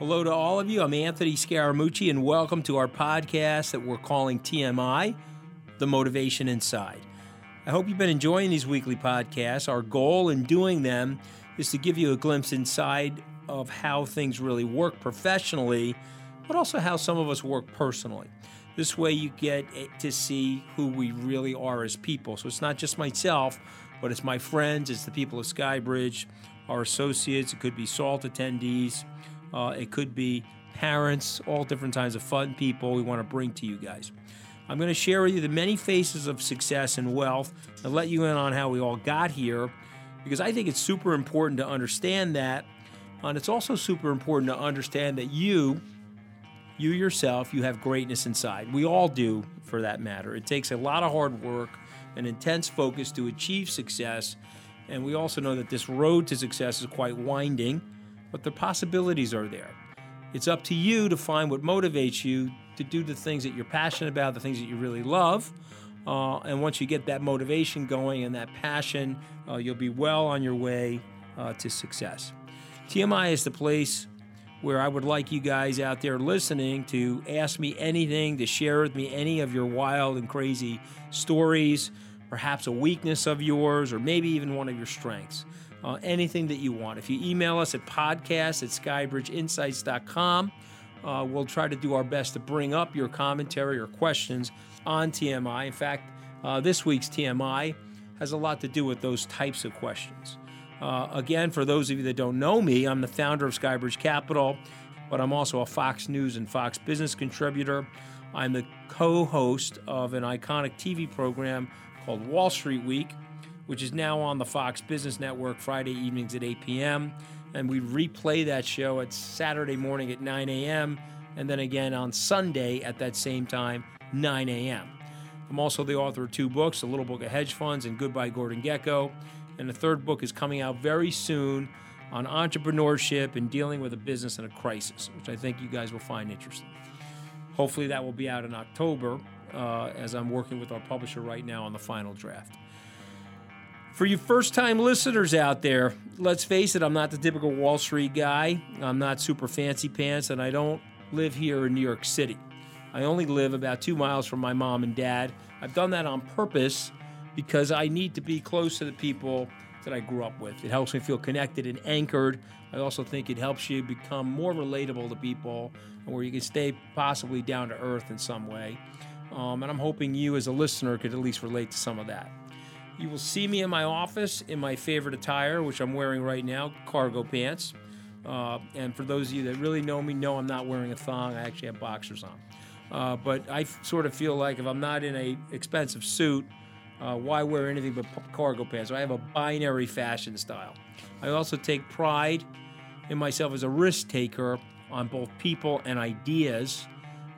Hello to all of you. I'm Anthony Scaramucci, and welcome to our podcast that we're calling TMI The Motivation Inside. I hope you've been enjoying these weekly podcasts. Our goal in doing them is to give you a glimpse inside of how things really work professionally, but also how some of us work personally. This way, you get to see who we really are as people. So it's not just myself, but it's my friends, it's the people of Skybridge, our associates, it could be SALT attendees, uh, it could be parents, all different kinds of fun people we want to bring to you guys. I'm going to share with you the many faces of success and wealth and let you in on how we all got here because I think it's super important to understand that. And it's also super important to understand that you, you yourself, you have greatness inside. We all do, for that matter. It takes a lot of hard work and intense focus to achieve success. And we also know that this road to success is quite winding but the possibilities are there. It's up to you to find what motivates you to do the things that you're passionate about, the things that you really love. Uh, and once you get that motivation going and that passion, uh, you'll be well on your way uh, to success. TMI is the place where I would like you guys out there listening to ask me anything, to share with me any of your wild and crazy stories, perhaps a weakness of yours, or maybe even one of your strengths uh, anything that you want. If you email us at podcast at skybridgeinsights.com, uh, we'll try to do our best to bring up your commentary or questions on TMI. In fact, uh, this week's TMI has a lot to do with those types of questions. Uh, again, for those of you that don't know me, I'm the founder of Skybridge Capital, but I'm also a Fox News and Fox Business contributor. I'm the co host of an iconic TV program called Wall Street Week which is now on the Fox Business Network Friday evenings at 8 p.m. And we replay that show at Saturday morning at 9 a.m. and then again on Sunday at that same time, 9 a.m. I'm also the author of two books, A Little Book of Hedge Funds and Goodbye Gordon Gekko. And the third book is coming out very soon on entrepreneurship and dealing with a business in a crisis, which I think you guys will find interesting. Hopefully, that will be out in October uh, as I'm working with our publisher right now on the final draft. For you first time listeners out there, let's face it, I'm not the typical Wall Street guy. I'm not super fancy pants, and I don't live here in New York City. I only live about two miles from my mom and dad. I've done that on purpose because I need to be close to the people that I grew up with. It helps me feel connected and anchored. I also think it helps you become more relatable to people and where you can stay possibly down to earth in some way. Um, and I'm hoping you, as a listener, could at least relate to some of that. You will see me in my office in my favorite attire, which I'm wearing right now cargo pants. Uh, and for those of you that really know me, know I'm not wearing a thong. I actually have boxers on. Uh, but I f- sort of feel like if I'm not in a expensive suit, uh, why wear anything but cargo pants? So I have a binary fashion style. I also take pride in myself as a risk taker on both people and ideas,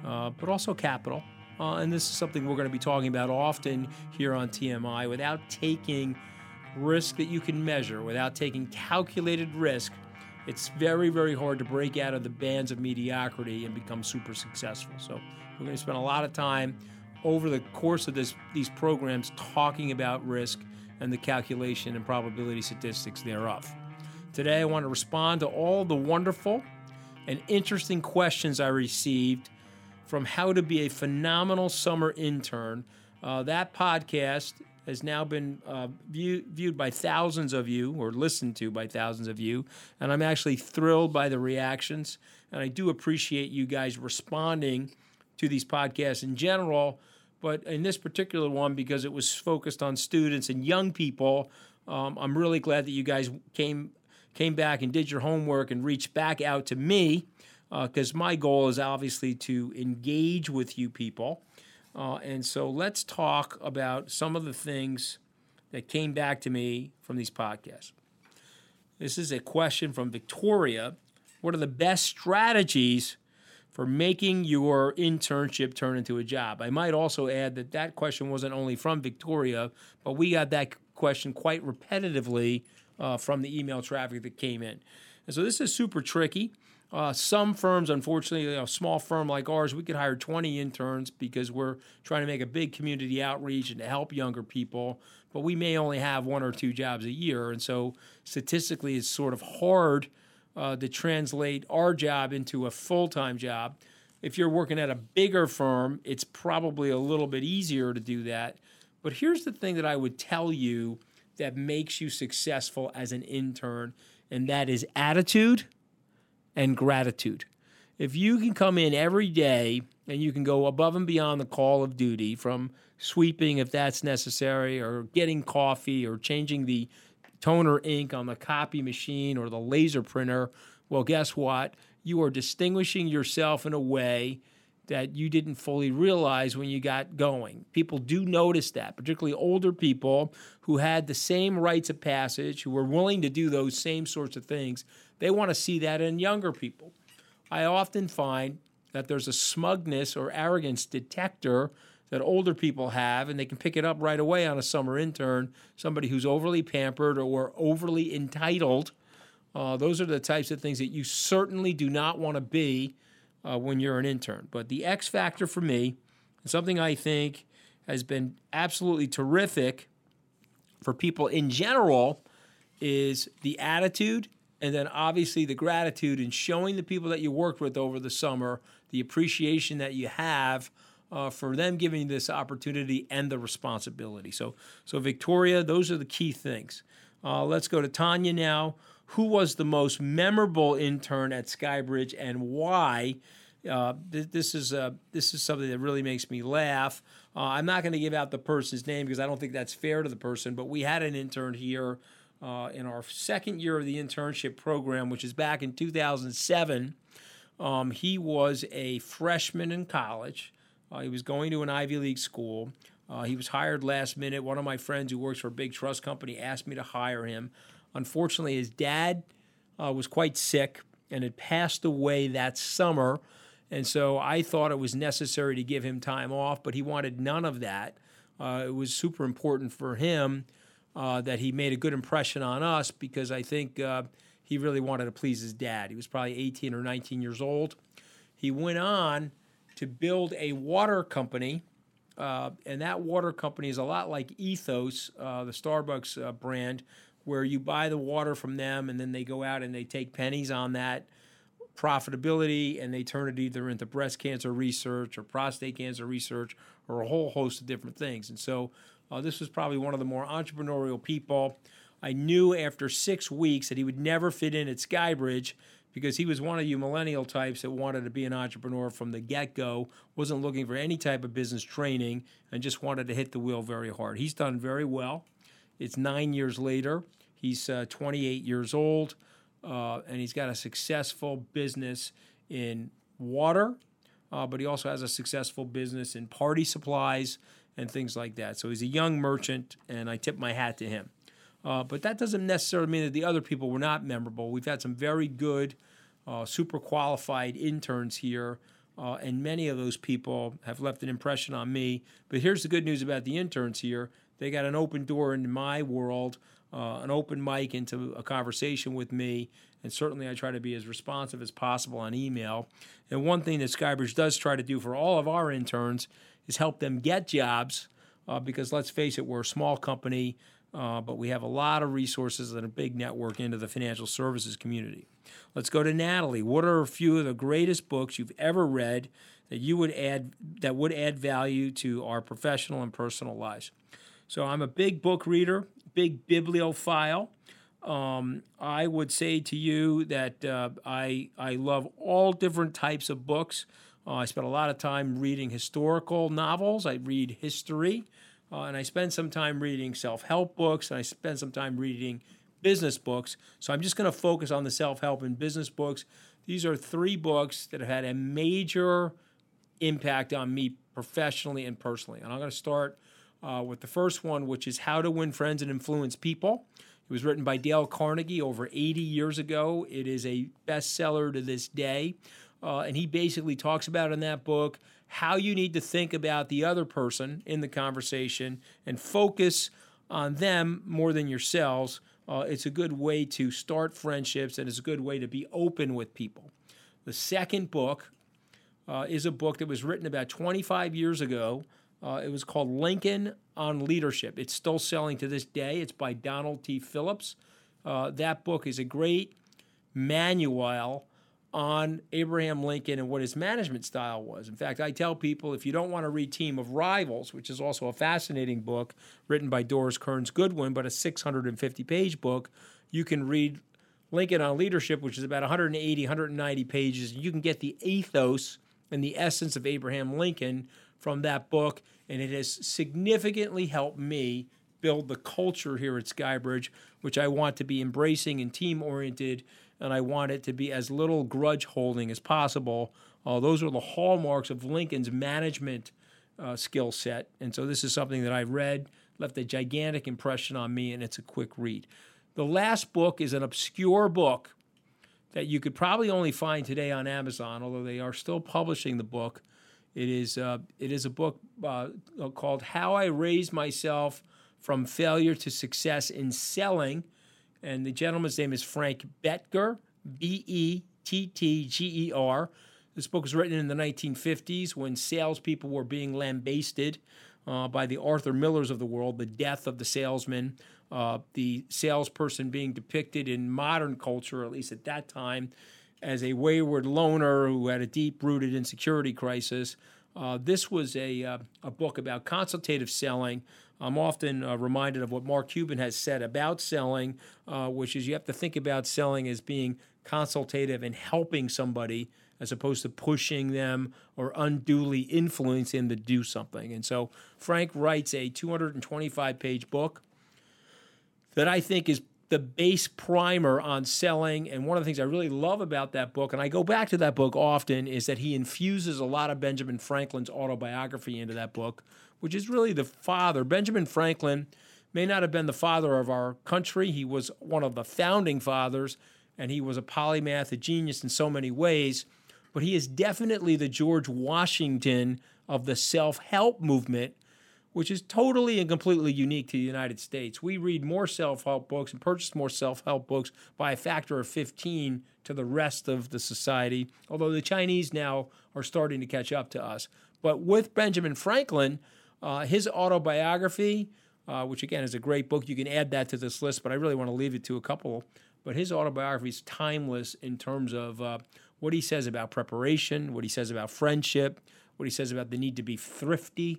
uh, but also capital. Uh, and this is something we're going to be talking about often here on TMI without taking risk that you can measure, without taking calculated risk. It's very, very hard to break out of the bands of mediocrity and become super successful. So, we're going to spend a lot of time over the course of this, these programs talking about risk and the calculation and probability statistics thereof. Today, I want to respond to all the wonderful and interesting questions I received from How to Be a Phenomenal Summer Intern. Uh, that podcast has now been uh, view, viewed by thousands of you or listened to by thousands of you. And I'm actually thrilled by the reactions. And I do appreciate you guys responding to these podcasts in general. But in this particular one, because it was focused on students and young people, um, I'm really glad that you guys came came back and did your homework and reached back out to me because uh, my goal is obviously to engage with you people. Uh, and so let's talk about some of the things that came back to me from these podcasts. This is a question from Victoria. What are the best strategies for making your internship turn into a job? I might also add that that question wasn't only from Victoria, but we got that question quite repetitively uh, from the email traffic that came in. And so this is super tricky. Uh, some firms, unfortunately, a small firm like ours, we could hire 20 interns because we're trying to make a big community outreach and to help younger people. But we may only have one or two jobs a year. And so statistically, it's sort of hard uh, to translate our job into a full time job. If you're working at a bigger firm, it's probably a little bit easier to do that. But here's the thing that I would tell you that makes you successful as an intern, and that is attitude and gratitude. If you can come in every day and you can go above and beyond the call of duty from sweeping if that's necessary, or getting coffee, or changing the toner ink on the copy machine or the laser printer, well, guess what? You are distinguishing yourself in a way that you didn't fully realize when you got going. People do notice that, particularly older people who had the same rites of passage, who were willing to do those same sorts of things. They want to see that in younger people. I often find that there's a smugness or arrogance detector that older people have, and they can pick it up right away on a summer intern, somebody who's overly pampered or overly entitled. Uh, those are the types of things that you certainly do not want to be uh, when you're an intern. But the X factor for me, and something I think has been absolutely terrific for people in general, is the attitude and then obviously the gratitude and showing the people that you worked with over the summer the appreciation that you have uh, for them giving you this opportunity and the responsibility. So, so Victoria, those are the key things. Uh, let's go to Tanya now. Who was the most memorable intern at Skybridge and why? Uh, th- this is uh, this is something that really makes me laugh. Uh, I'm not going to give out the person's name because I don't think that's fair to the person. But we had an intern here uh, in our second year of the internship program, which is back in 2007. Um, he was a freshman in college. Uh, he was going to an Ivy League school. Uh, he was hired last minute. One of my friends who works for a big trust company asked me to hire him. Unfortunately, his dad uh, was quite sick and had passed away that summer. And so I thought it was necessary to give him time off, but he wanted none of that. Uh, it was super important for him uh, that he made a good impression on us because I think uh, he really wanted to please his dad. He was probably 18 or 19 years old. He went on to build a water company. Uh, and that water company is a lot like Ethos, uh, the Starbucks uh, brand, where you buy the water from them and then they go out and they take pennies on that profitability and they turn it either into breast cancer research or prostate cancer research or a whole host of different things. And so uh, this was probably one of the more entrepreneurial people. I knew after six weeks that he would never fit in at Skybridge because he was one of you millennial types that wanted to be an entrepreneur from the get go, wasn't looking for any type of business training, and just wanted to hit the wheel very hard. He's done very well. It's nine years later. He's uh, 28 years old, uh, and he's got a successful business in water, uh, but he also has a successful business in party supplies and things like that. So he's a young merchant, and I tip my hat to him. Uh, but that doesn't necessarily mean that the other people were not memorable. We've had some very good, uh, super qualified interns here, uh, and many of those people have left an impression on me. But here's the good news about the interns here they got an open door into my world, uh, an open mic into a conversation with me. And certainly, I try to be as responsive as possible on email. And one thing that Skybridge does try to do for all of our interns is help them get jobs. Uh, because let's face it, we're a small company uh, but we have a lot of resources and a big network into the financial services community. Let's go to Natalie. What are a few of the greatest books you've ever read that you would add that would add value to our professional and personal lives? So I'm a big book reader, big bibliophile. Um, I would say to you that uh, I I love all different types of books. Uh, I spend a lot of time reading historical novels. I read history. Uh, and I spend some time reading self help books, and I spend some time reading business books. So I'm just going to focus on the self help and business books. These are three books that have had a major impact on me professionally and personally. And I'm going to start uh, with the first one, which is How to Win Friends and Influence People. It was written by Dale Carnegie over 80 years ago. It is a bestseller to this day. Uh, and he basically talks about in that book how you need to think about the other person in the conversation and focus on them more than yourselves. Uh, it's a good way to start friendships and it's a good way to be open with people. The second book uh, is a book that was written about 25 years ago. Uh, it was called Lincoln on Leadership. It's still selling to this day. It's by Donald T. Phillips. Uh, that book is a great manual on Abraham Lincoln and what his management style was. In fact, I tell people if you don't want to read Team of Rivals, which is also a fascinating book written by Doris Kearns Goodwin, but a 650 page book, you can read Lincoln on Leadership, which is about 180, 190 pages. You can get the ethos and the essence of Abraham Lincoln from that book, and it has significantly helped me build the culture here at Skybridge, which I want to be embracing and team oriented and I want it to be as little grudge holding as possible. Uh, those are the hallmarks of Lincoln's management uh, skill set. And so this is something that I've read, left a gigantic impression on me, and it's a quick read. The last book is an obscure book that you could probably only find today on Amazon, although they are still publishing the book. It is, uh, it is a book uh, called How I Raised Myself from Failure to Success in Selling and the gentleman's name is Frank Bettger, B E T T G E R. This book was written in the 1950s when salespeople were being lambasted uh, by the Arthur Millers of the world, the death of the salesman, uh, the salesperson being depicted in modern culture, at least at that time, as a wayward loner who had a deep rooted insecurity crisis. Uh, this was a, uh, a book about consultative selling. I'm often uh, reminded of what Mark Cuban has said about selling, uh, which is you have to think about selling as being consultative and helping somebody as opposed to pushing them or unduly influencing them to do something. And so Frank writes a 225 page book that I think is the base primer on selling. And one of the things I really love about that book, and I go back to that book often, is that he infuses a lot of Benjamin Franklin's autobiography into that book, which is really the father. Benjamin Franklin may not have been the father of our country, he was one of the founding fathers, and he was a polymath, a genius in so many ways. But he is definitely the George Washington of the self help movement which is totally and completely unique to the United States. We read more self help books and purchase more self help books by a factor of 15 to the rest of the society, although the Chinese now are starting to catch up to us. But with Benjamin Franklin, uh, his autobiography, uh, which again is a great book, you can add that to this list, but I really want to leave it to a couple. But his autobiography is timeless in terms of uh, what he says about preparation, what he says about friendship, what he says about the need to be thrifty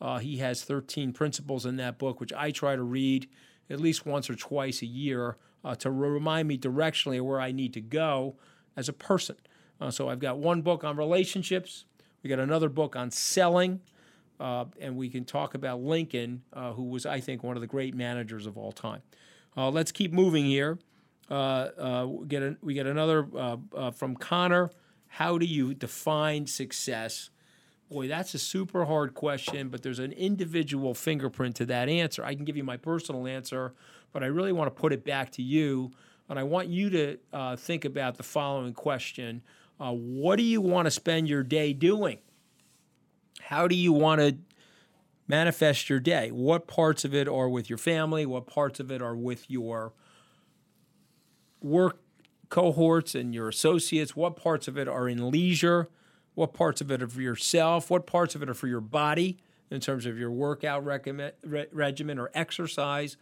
uh, he has 13 principles in that book, which I try to read at least once or twice a year uh, to remind me directionally where I need to go as a person. Uh, so I've got one book on relationships, we got another book on selling, uh, and we can talk about Lincoln, uh, who was, I think, one of the great managers of all time. Uh, let's keep moving here. we, get a, we get another from Connor. How do you define success? Boy, that's a super hard question, but there's an individual fingerprint to that answer. I can give you my personal answer, but I really want to put it back to you. And I want you to uh, think about the following question uh, What do you want to spend your day doing? How do you want to manifest your day? What parts of it are with your family? What parts of it are with your work cohorts and your associates? What parts of it are in leisure? what parts of it are for yourself, what parts of it are for your body in terms of your workout re- regimen or exercise.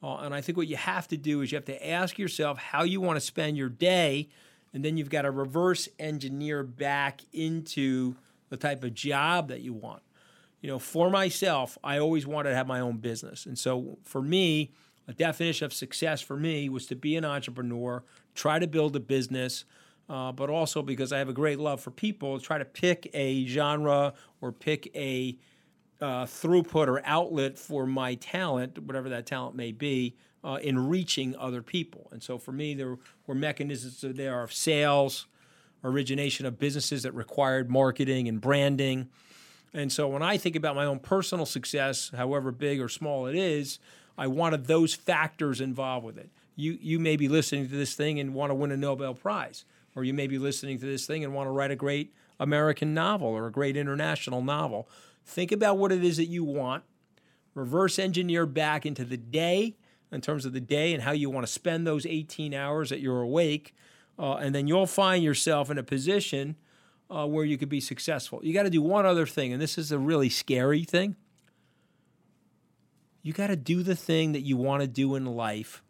Uh, and I think what you have to do is you have to ask yourself how you want to spend your day, and then you've got to reverse engineer back into the type of job that you want. You know, for myself, I always wanted to have my own business. And so for me, a definition of success for me was to be an entrepreneur, try to build a business uh, but also because I have a great love for people, try to pick a genre or pick a uh, throughput or outlet for my talent, whatever that talent may be, uh, in reaching other people. And so for me, there were mechanisms there of sales, origination of businesses that required marketing and branding. And so when I think about my own personal success, however big or small it is, I wanted those factors involved with it. You, you may be listening to this thing and want to win a Nobel Prize or you may be listening to this thing and want to write a great American novel or a great international novel. Think about what it is that you want, reverse engineer back into the day in terms of the day and how you want to spend those 18 hours that you're awake, uh, and then you'll find yourself in a position uh, where you could be successful. You got to do one other thing, and this is a really scary thing. You got to do the thing that you want to do in life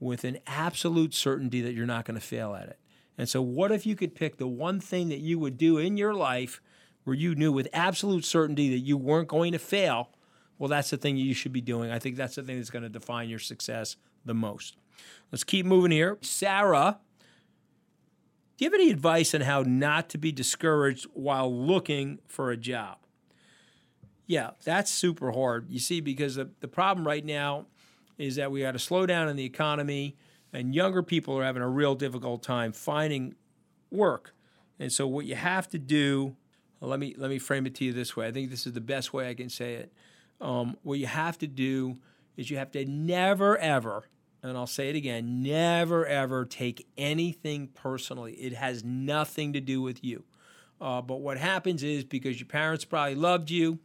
with an absolute certainty that you're not going to fail at it. And so, what if you could pick the one thing that you would do in your life where you knew with absolute certainty that you weren't going to fail? Well, that's the thing you should be doing. I think that's the thing that's going to define your success the most. Let's keep moving here. Sarah, do you have any advice on how not to be discouraged while looking for a job? Yeah, that's super hard. You see, because the, the problem right now is that we got to slow down in the economy, and younger people are having a real difficult time finding work. And so, what you have to do, let me let me frame it to you this way. I think this is the best way I can say it. Um, what you have to do is you have to never ever, and I'll say it again, never ever take anything personally. It has nothing to do with you. Uh, but what happens is because your parents probably loved you,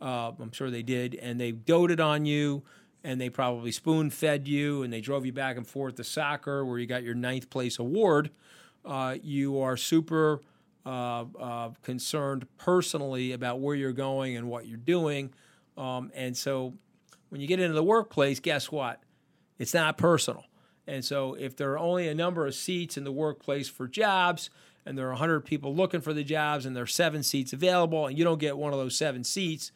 uh, I'm sure they did, and they doted on you, and they probably spoon fed you, and they drove you back and forth to soccer where you got your ninth place award. Uh, you are super uh, uh, concerned personally about where you're going and what you're doing. Um, and so when you get into the workplace, guess what? It's not personal. And so if there are only a number of seats in the workplace for jobs, and there are 100 people looking for the jobs, and there are seven seats available, and you don't get one of those seven seats,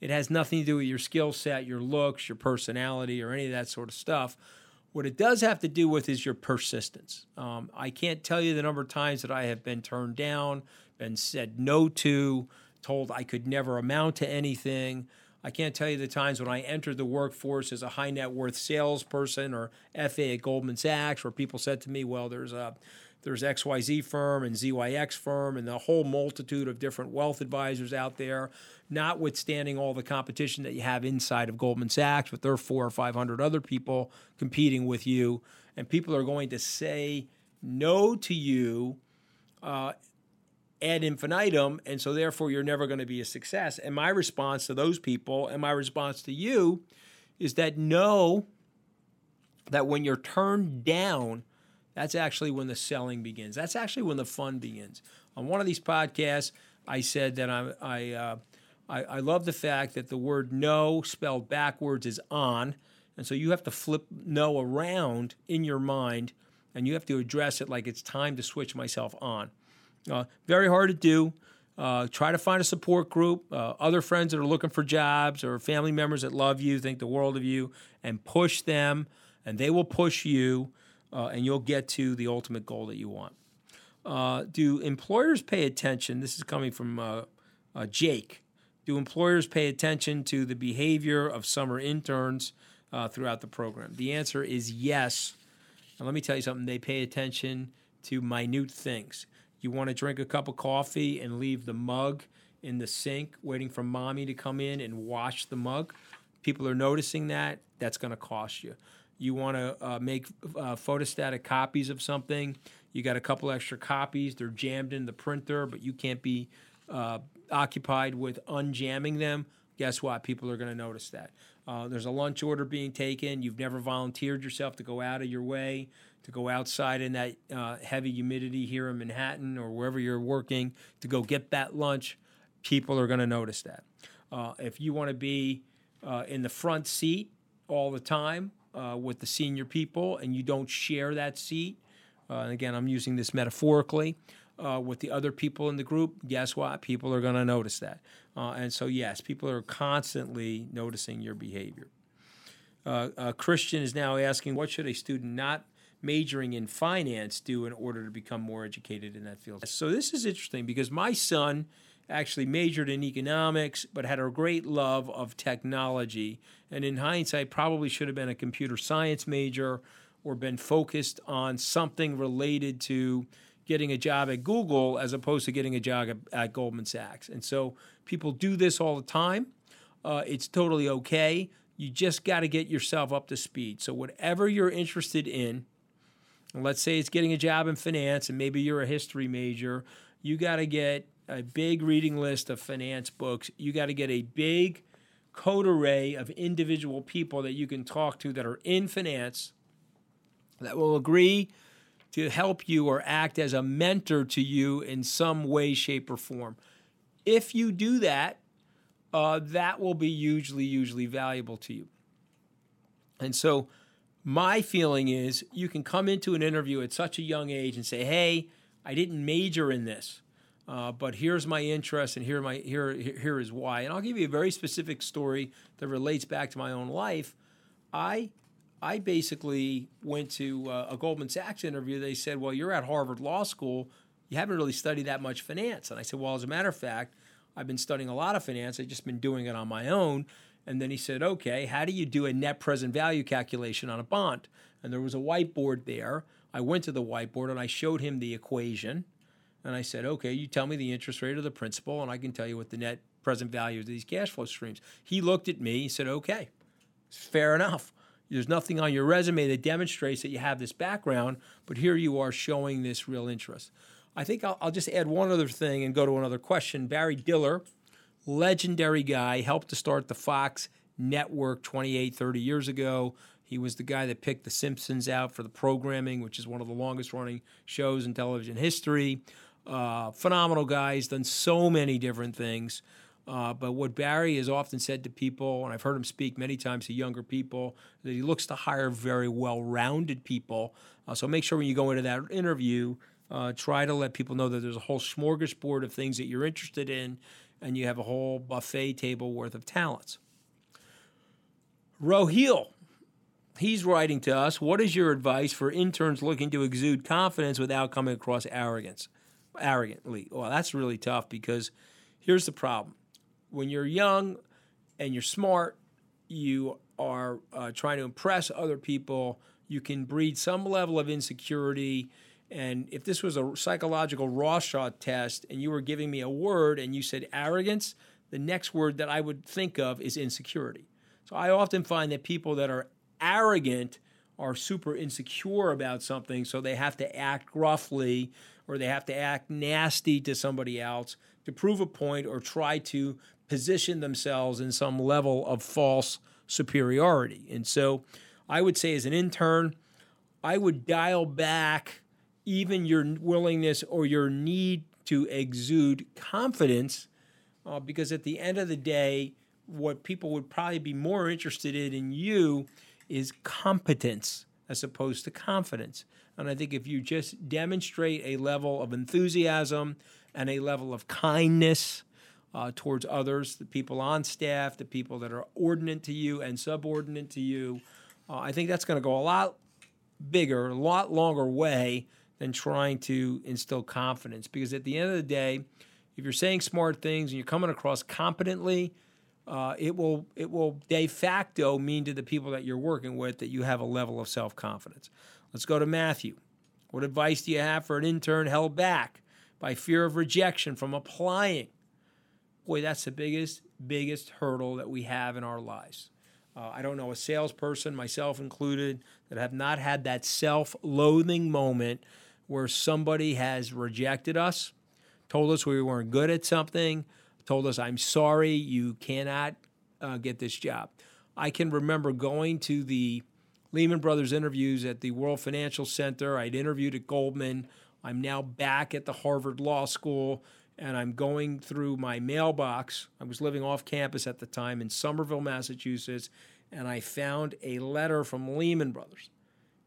it has nothing to do with your skill set, your looks, your personality, or any of that sort of stuff. What it does have to do with is your persistence. Um, I can't tell you the number of times that I have been turned down, been said no to, told I could never amount to anything. I can't tell you the times when I entered the workforce as a high net worth salesperson or FA at Goldman Sachs, where people said to me, "Well, there's a there's XYZ firm and ZYX firm and the whole multitude of different wealth advisors out there, notwithstanding all the competition that you have inside of Goldman Sachs with their four or 500 other people competing with you. And people are going to say no to you uh, ad infinitum. And so, therefore, you're never going to be a success. And my response to those people and my response to you is that know that when you're turned down, that's actually when the selling begins. That's actually when the fun begins. On one of these podcasts, I said that I I, uh, I, I love the fact that the word no spelled backwards is on, and so you have to flip no around in your mind, and you have to address it like it's time to switch myself on. Uh, very hard to do. Uh, try to find a support group, uh, other friends that are looking for jobs, or family members that love you, think the world of you, and push them, and they will push you uh, and you'll get to the ultimate goal that you want. Uh, do employers pay attention? This is coming from uh, Jake. Do employers pay attention to the behavior of summer interns throughout the program? The answer is yes. And let me tell you something they pay attention to minute things. You want to drink a cup of coffee and leave the mug in the sink waiting for mommy to come in and wash the mug. People are noticing that. That's going to cost you you want to uh, make uh, photostatic copies of something, you got a couple extra copies. They're jammed in the printer, but you can't be uh, occupied with unjamming them. Guess what? People are going to notice that. Uh, there's a lunch order being taken. You've never volunteered yourself to go out of your way to go outside in that uh, heavy humidity here in Manhattan or wherever you're working to go get that lunch. People are going to notice that. Uh, if you want to be in the front seat all the time, uh, with the senior people and you don't share that seat, uh, and again, I'm using this metaphorically, uh, with the other people in the group, guess what? People are going to notice that. Uh, and so, yes, people are constantly noticing your behavior. Uh, Christian is now asking, what should a student not majoring in finance do in order to become more educated in that field? So, this is interesting because my son actually majored in economics, but had a great love of technology. And in hindsight, probably should have been a computer science major or been focused on something related to getting a job at Google as opposed to getting a job at, at Goldman Sachs. And so people do this all the time. Uh, it's totally okay. You just got to get yourself up to speed. So, whatever you're interested in, let's say it's getting a job in finance and maybe you're a history major, you got to get a big reading list of finance books. You got to get a big code array of individual people that you can talk to that are in finance that will agree to help you or act as a mentor to you in some way, shape, or form. If you do that, uh, that will be hugely, hugely valuable to you. And so, My feeling is you can come into an interview at such a young age and say, "Hey, I didn't major in this, uh, but here's my interest, and here my here here is why." And I'll give you a very specific story that relates back to my own life. I I basically went to uh, a Goldman Sachs interview. They said, "Well, you're at Harvard Law School. You haven't really studied that much finance." And I said, "Well, as a matter of fact, I've been studying a lot of finance. I've just been doing it on my own." And then he said, okay, how do you do a net present value calculation on a bond? And there was a whiteboard there. I went to the whiteboard and I showed him the equation. And I said, okay, you tell me the interest rate or the principal, and I can tell you what the net present value is of these cash flow streams. He looked at me, he said, okay, fair enough. There's nothing on your resume that demonstrates that you have this background, but here you are showing this real interest. I think I'll, I'll just add one other thing and go to another question. Barry Diller, legendary guy, helped to start the Fox network 28, 30 years ago. He was the guy that picked The Simpsons out for the programming, which is one of the longest running shows in television history. Uh, phenomenal guy. He's done so many different things. Uh, but what Barry has often said to people, and I've heard him speak many times to younger people, that he looks to hire very well rounded people. Uh, so make sure when you go into that interview, uh, try to let people know that there's a whole smorgasbord of things that you're interested in and you have a whole buffet table worth of talents. Rohil, he's writing to us. What is your advice for interns looking to exude confidence without coming across arrogance? Arrogantly. Well, that's really tough because here's the problem. When you're young and you're smart, you are uh, trying to impress other people. You can breed some level of insecurity and if this was a psychological Rorschach test and you were giving me a word and you said arrogance, the next word that I would think of is insecurity. So I often find that people that are arrogant are super insecure about something, so they have to act gruffly or they have to act nasty to somebody else to prove a point or try to position themselves in some level of false superiority. And so I would say, as an intern, I would dial back even your willingness or your need to exude confidence, uh, because at the end of the day, what people would probably be more interested in in you is competence as opposed to confidence. And I think if you just demonstrate a level of enthusiasm and a level of kindness uh, towards others, the people on staff, the people that are ordinate to you and subordinate to you, uh, I think that's going to go a lot bigger, a lot longer way than trying to instill confidence. Because at the end of the day, if you're saying smart things and you're coming across competently, uh, it will it will de facto mean to the people that you're working with that you have a level of self confidence. Let's go to Matthew. What advice do you have for an intern held back by fear of rejection from applying? Boy, that's the biggest biggest hurdle that we have in our lives. Uh, I don't know a salesperson, myself included, that have not had that self loathing moment where somebody has rejected us, told us we weren't good at something, told us, I'm sorry, you cannot uh, get this job. I can remember going to the Lehman Brothers interviews at the World Financial Center. I'd interviewed at Goldman. I'm now back at the Harvard Law School and I'm going through my mailbox. I was living off campus at the time in Somerville, Massachusetts, and I found a letter from Lehman Brothers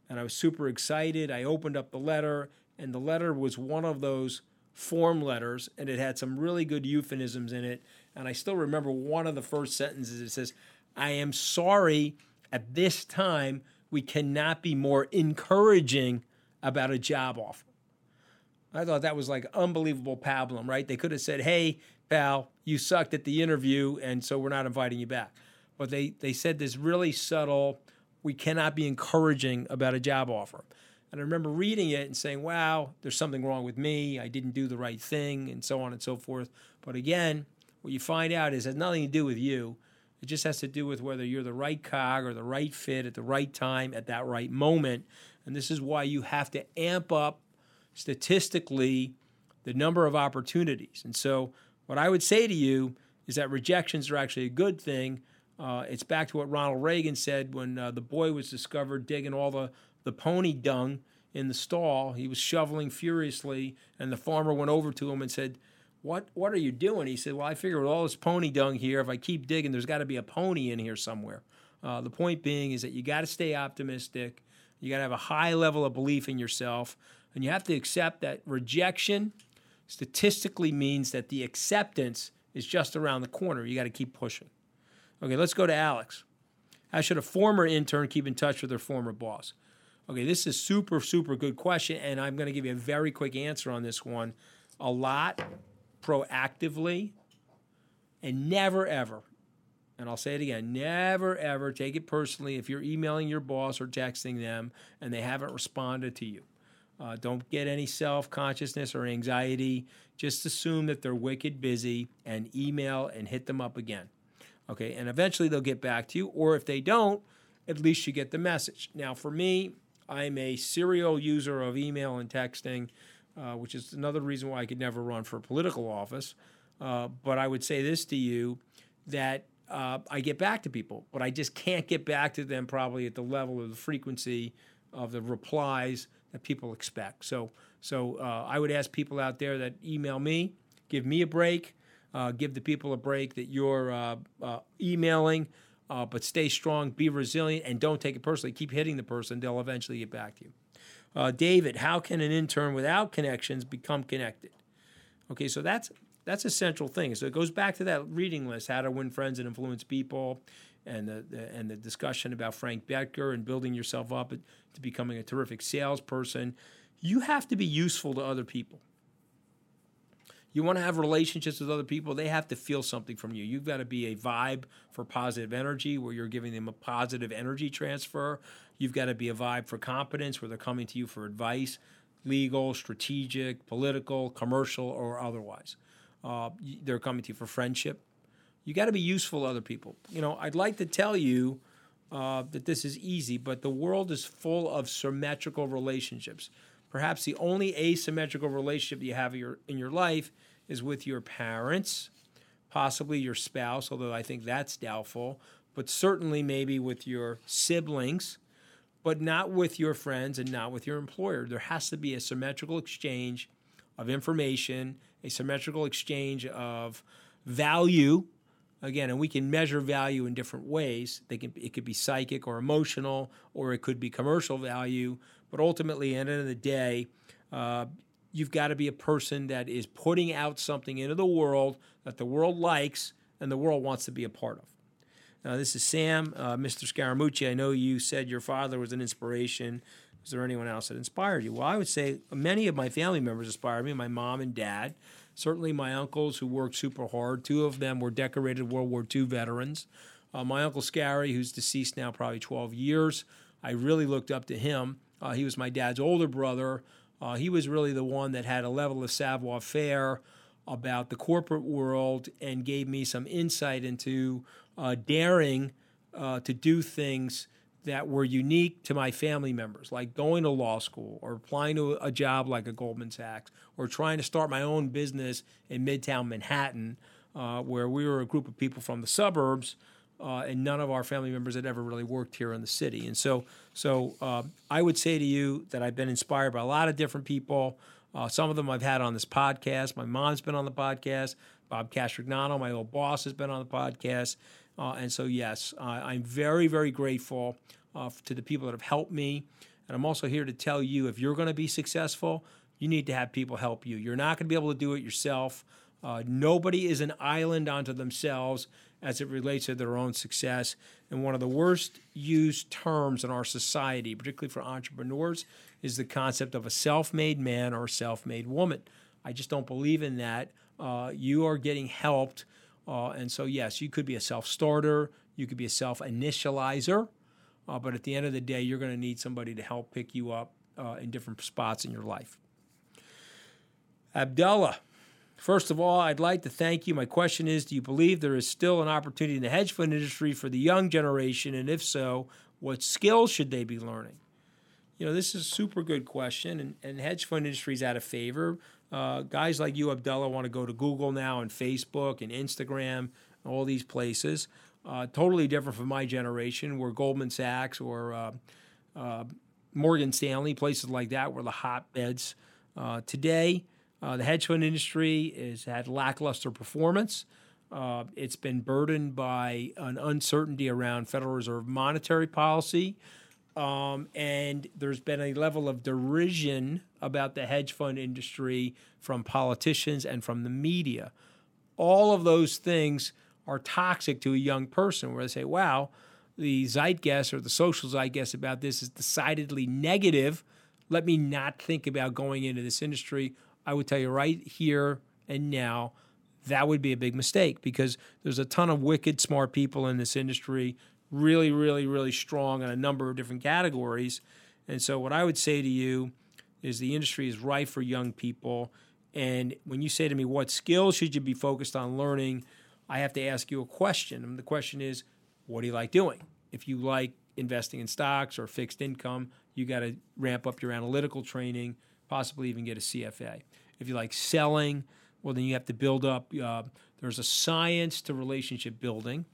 and I was super excited. I opened up the letter, and the letter was one of those form letters, and it had some really good euphemisms in it. And I still remember one of the first sentences. It says, I am sorry at this time we cannot be more encouraging about a job offer. I thought that was like unbelievable pablum, right? They could have said, hey, pal, you sucked at the interview, and so we're not inviting you back. But they, they said this really subtle, we cannot be encouraging about a job offer. And I remember reading it and saying, wow, there's something wrong with me. I didn't do the right thing, and so on and so forth. But again, what you find out is it has nothing to do with you. It just has to do with whether you're the right cog or the right fit at the right time at that right moment. And this is why you have to amp up statistically the number of opportunities. And so, what I would say to you is that rejections are actually a good thing uh, it's back to what Ronald Reagan said when uh, the boy was discovered digging all the, the pony dung in the stall. He was shoveling furiously, and the farmer went over to him and said, what, what are you doing? He said, Well, I figure with all this pony dung here, if I keep digging, there's got to be a pony in here somewhere. Uh, the point being is that you got to stay optimistic. You got to have a high level of belief in yourself, and you have to accept that rejection statistically means that the acceptance is just around the corner. You got to keep pushing. Okay, let's go to Alex. How should a former intern keep in touch with their former boss? Okay, this is super, super good question, and I'm going to give you a very quick answer on this one. A lot, proactively, and never ever, and I'll say it again, never ever take it personally if you're emailing your boss or texting them and they haven't responded to you. Uh, don't get any self consciousness or anxiety. Just assume that they're wicked busy and email and hit them up again. Okay, and eventually they'll get back to you, or if they don't, at least you get the message. Now, for me, I'm a serial user of email and texting, uh, which is another reason why I could never run for a political office. Uh, but I would say this to you that uh, I get back to people, but I just can't get back to them probably at the level of the frequency of the replies that people expect. So, so uh, I would ask people out there that email me, give me a break, uh, give the people a break that you're uh, uh, emailing, uh, but stay strong, be resilient, and don't take it personally. Keep hitting the person; they'll eventually get back to you. David, how can an intern without connections become connected? Okay, so that's that's a central thing. So it goes back to that reading list: how to win friends and influence people and the, the, and the discussion about Frank Bettger and building yourself up to becoming a terrific salesperson, you have to be useful to other people. You want to have relationships with other people, they have to feel something from you. You've got to be a vibe for positive energy where you're giving them a positive energy transfer. You've got to be a vibe for competence where they're coming to you for advice, legal, strategic, political, commercial, or otherwise. Uh, they're coming to you for friendship you got to be useful to other people. You know, I'd like to tell you uh, that this is easy, but the world is full of symmetrical relationships. Perhaps the only asymmetrical relationship you have in your, in your life is with your parents, possibly your spouse, although I think that's doubtful, but certainly maybe with your siblings, but not with your friends and not with your employer. There has to be a symmetrical exchange of information, a symmetrical exchange of value again, and we can measure value in different ways. They can it could be psychic or emotional, or it could be commercial value. But ultimately, at the end of the day, uh, you've got to be a person that is putting out something into the world that the world likes and the world wants to be a part of. Now, this is Sam, uh, Mr. Scaramucci. I know you said your father was an inspiration. Is there anyone else that inspired you? Well, I would say many of my family members inspired me. My mom and dad. Certainly, my uncles who worked super hard. Two of them were decorated World War II veterans. Uh, my uncle Scary, who's deceased now probably 12 years, I really looked up to him. Uh, he was my dad's older brother. Uh, he was really the one that had a level of savoir faire about the corporate world and gave me some insight into uh, daring uh, to do things that were unique to my family members, like going to law school or applying to a job like a Goldman Sachs or trying to start my own business in Midtown Manhattan, uh, where we were a group of people from the suburbs. Uh, and none of our family members had ever really worked here in the city. And so, so uh, I would say to you that I've been inspired by a lot of different people. Uh, some of them I've had on this podcast. My mom's been on the podcast. Bob Castrignano, my old boss, has been on the podcast. Uh, and so, yes, I'm very, very grateful uh, to the people that have helped me. And I'm also here to tell you if you're going to be successful, you need to have people help you. You're not going to be able to do it yourself. Uh, nobody is an island unto themselves as it relates to their own success. And one of the worst used terms in our society, particularly for entrepreneurs, is the concept of a self made man or self made woman. I just don't believe in that. Uh, you are getting helped uh, and so, yes, you could be a self starter, you could be a self initializer, uh, but at the end of the day, you're going to need somebody to help pick you up uh, in different spots in your life. Abdullah, first of all, I'd like to thank you. My question is Do you believe there is still an opportunity in the hedge fund industry for the young generation? And if so, what skills should they be learning? You know, this is a super good question, and, and hedge fund industry is out of favor. Uh, guys like you, Abdullah, want to go to Google now and Facebook and Instagram, and all these places. Uh, totally different from my generation, where Goldman Sachs or uh, uh Morgan Stanley, places like that, were the hotbeds. Uh, today, uh, the hedge fund industry has had lackluster performance. Uh, it's been burdened by an uncertainty around Federal Reserve monetary policy. Um, and there's been a level of derision about the hedge fund industry from politicians and from the media. All of those things are toxic to a young person where they say, wow, the zeitgeist or the social zeitgeist about this is decidedly negative. Let me not think about going into this industry. I would tell you right here and now that would be a big mistake because there's a ton of wicked smart people in this industry, really, really, really strong in a number of different categories. And so, what I would say to you is the industry is ripe for young people. And when you say to me, what skills should you be focused on learning? I have to ask you a question. And the question is, what do you like doing? If you like investing in stocks or fixed income, you got to ramp up your analytical training, possibly even get a CFA. If you like selling, well, then you have to build up. Uh, there's a science to relationship building.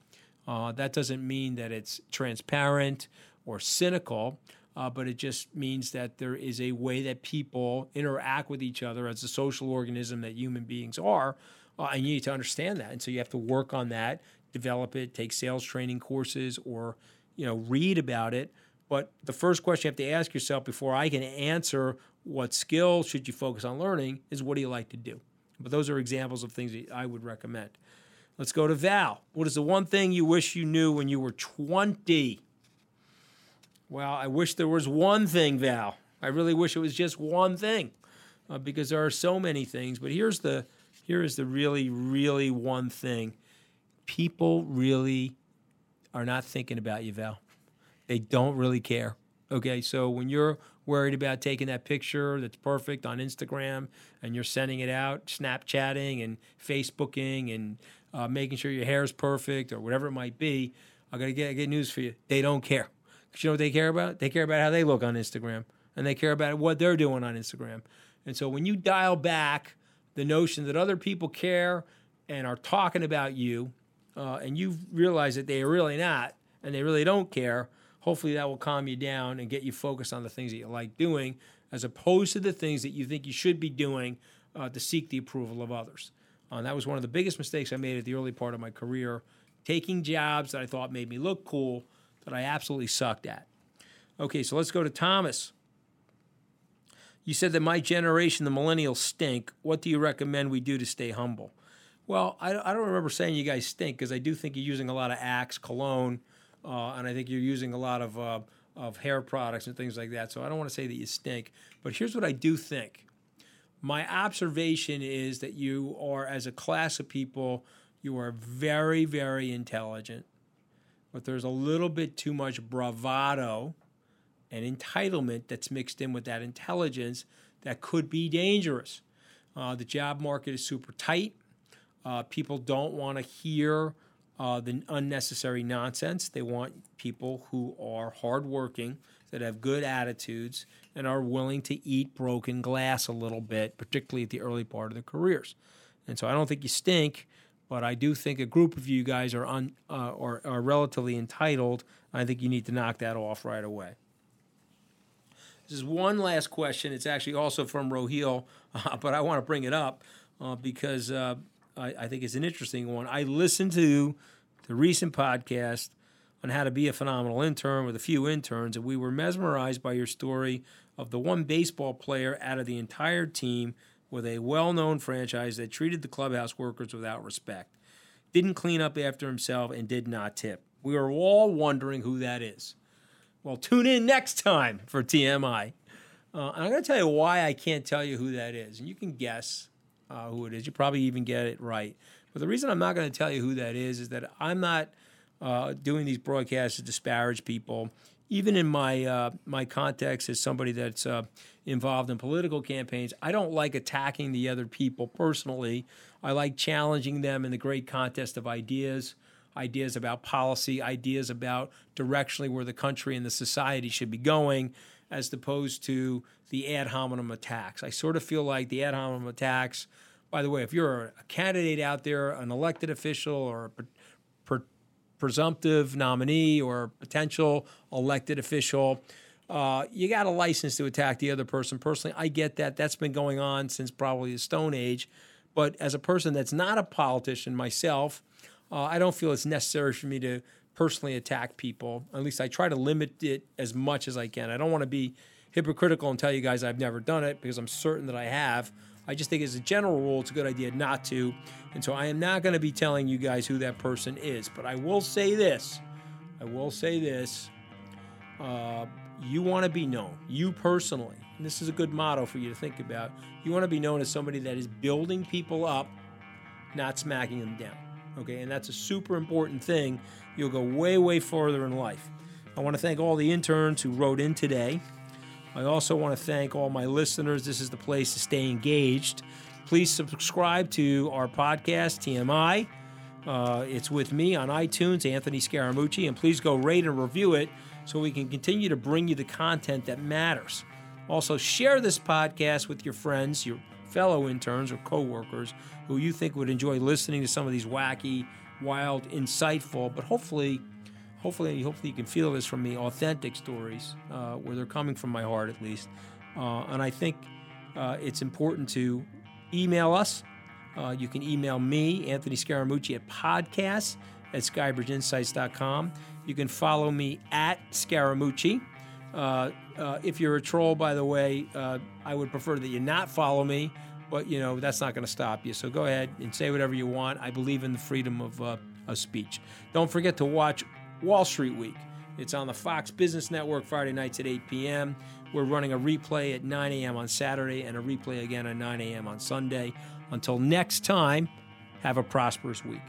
Uh, that doesn't mean that it's transparent or cynical, uh, but it just means that there is a way that people interact with each other as a social organism that human beings are. Uh, and you need to understand that. And so you have to work on that, develop it, take sales training courses, or you know read about it. But the first question you have to ask yourself before I can answer what skill should you focus on learning is what do you like to do? But those are examples of things that I would recommend. Let's go to Val. What is the one thing you wish you knew when you were 20? Well, I wish there was one thing, Val. I really wish it was just one thing uh, because there are so many things. But here's the here is the really, really one thing. People really are not thinking about you, Val. They don't really care. Okay, so when you're worried about taking that picture that's perfect on Instagram and you're sending it out, Snapchatting and Facebooking and uh, making sure your hair is perfect or whatever it might be, I gotta get, get news for you. They don't care. Cause you know what they care about? They care about how they look on Instagram and they care about what they're doing on Instagram. And so when you dial back the notion that other people care and are talking about you, uh, and you realize that they are really not and they really don't care, hopefully that will calm you down and get you focused on the things that you like doing as opposed to the things that you think you should be doing uh, to seek the approval of others. Uh, that was one of the biggest mistakes I made at the early part of my career, taking jobs that I thought made me look cool that I absolutely sucked at. Okay, so let's go to Thomas. You said that my generation, the millennials, stink. What do you recommend we do to stay humble? Well, I, I don't remember saying you guys stink because I do think you're using a lot of Axe, cologne, uh, and I think you're using a lot of uh, of hair products and things like that. So I don't want to say that you stink, but here's what I do think. My observation is that you are, as a class of people, you are very, very intelligent, but there's a little bit too much bravado and entitlement that's mixed in with that intelligence that could be dangerous. Uh, the job market is super tight. Uh, people don't want to hear uh, the unnecessary nonsense. They want people who are hardworking, that have good attitudes, and are willing to eat broken glass a little bit, particularly at the early part of their careers. And so I don't think you stink, but I do think a group of you guys are, un, uh, are, are relatively entitled. I think you need to knock that off right away. This is one last question. It's actually also from Rohil, uh, but I want to bring it up uh, because uh, I, I think it's an interesting one. I listened to the recent podcast on how to be a phenomenal intern with a few interns, and we were mesmerized by your story of the one baseball player out of the entire team with a well known franchise that treated the clubhouse workers without respect, didn't clean up after himself, and did not tip. We were all wondering who that is. Well, tune in next time for TMI. Uh, I'm going to tell you why I can't tell you who that is, and you can guess uh, who it is. You probably even get it right. But the reason I'm not going to tell you who that is is that I'm not uh, doing these broadcasts to disparage people. Even in my uh, my context as somebody that's uh, involved in political campaigns, I don't like attacking the other people personally. I like challenging them in the great contest of ideas, ideas about policy, ideas about directionally where the country and the society should be going, as opposed to the ad hominem attacks. I sort of feel like the ad hominem attacks by the way, if you're a candidate out there, an elected official or a per, per, presumptive nominee or potential elected official, uh, you got a license to attack the other person. Personally, I get that. That's been going on since probably the Stone Age. But as a person that's not a politician myself, uh, I don't feel it's necessary for me to personally attack people. At least I try to limit it as much as I can. I don't want to be hypocritical and tell you guys I've never done it because I'm certain that I have. I just think as a general rule, it's a good idea not to. And so I am not going to be telling you guys who that person is. But I will say this I will say this. Uh, you want to be known, you personally, and this is a good motto for you to think about. You want to be known as somebody that is building people up, not smacking them down. Okay, and that's a super important thing. You'll go way, way further in life. I want to thank all the interns who wrote in today. I also want to thank all my listeners. This is the place to stay engaged. Please subscribe to our podcast, TMI. Uh, it's with me on iTunes, Anthony Scaramucci, and please go rate and review it so we can continue to bring you the content that matters. Also, share this podcast with your friends, your fellow interns or coworkers who you think would enjoy listening to some of these wacky, wild, insightful, but hopefully hopefully, hopefully you can feel this from me, authentic stories uh, where they're coming from my heart at least. Uh, and I think uh, it's important to email us. Uh, you can email me, Anthony Scaramucci, at podcasts at skybridgeinsights.com. You can follow me at Scaramucci. Uh, uh, if you're a troll, by the way, I would prefer that you not follow me, but you know that's not going to stop you. So go ahead and say whatever you want. I believe in the freedom of, uh, of speech. Don't forget to watch Wall Street Week. It's on the Fox Business Network Friday nights at 8 p.m. We're running a replay at 9 a.m. on Saturday and a replay again at 9 a.m. on Sunday. Until next time, have a prosperous week.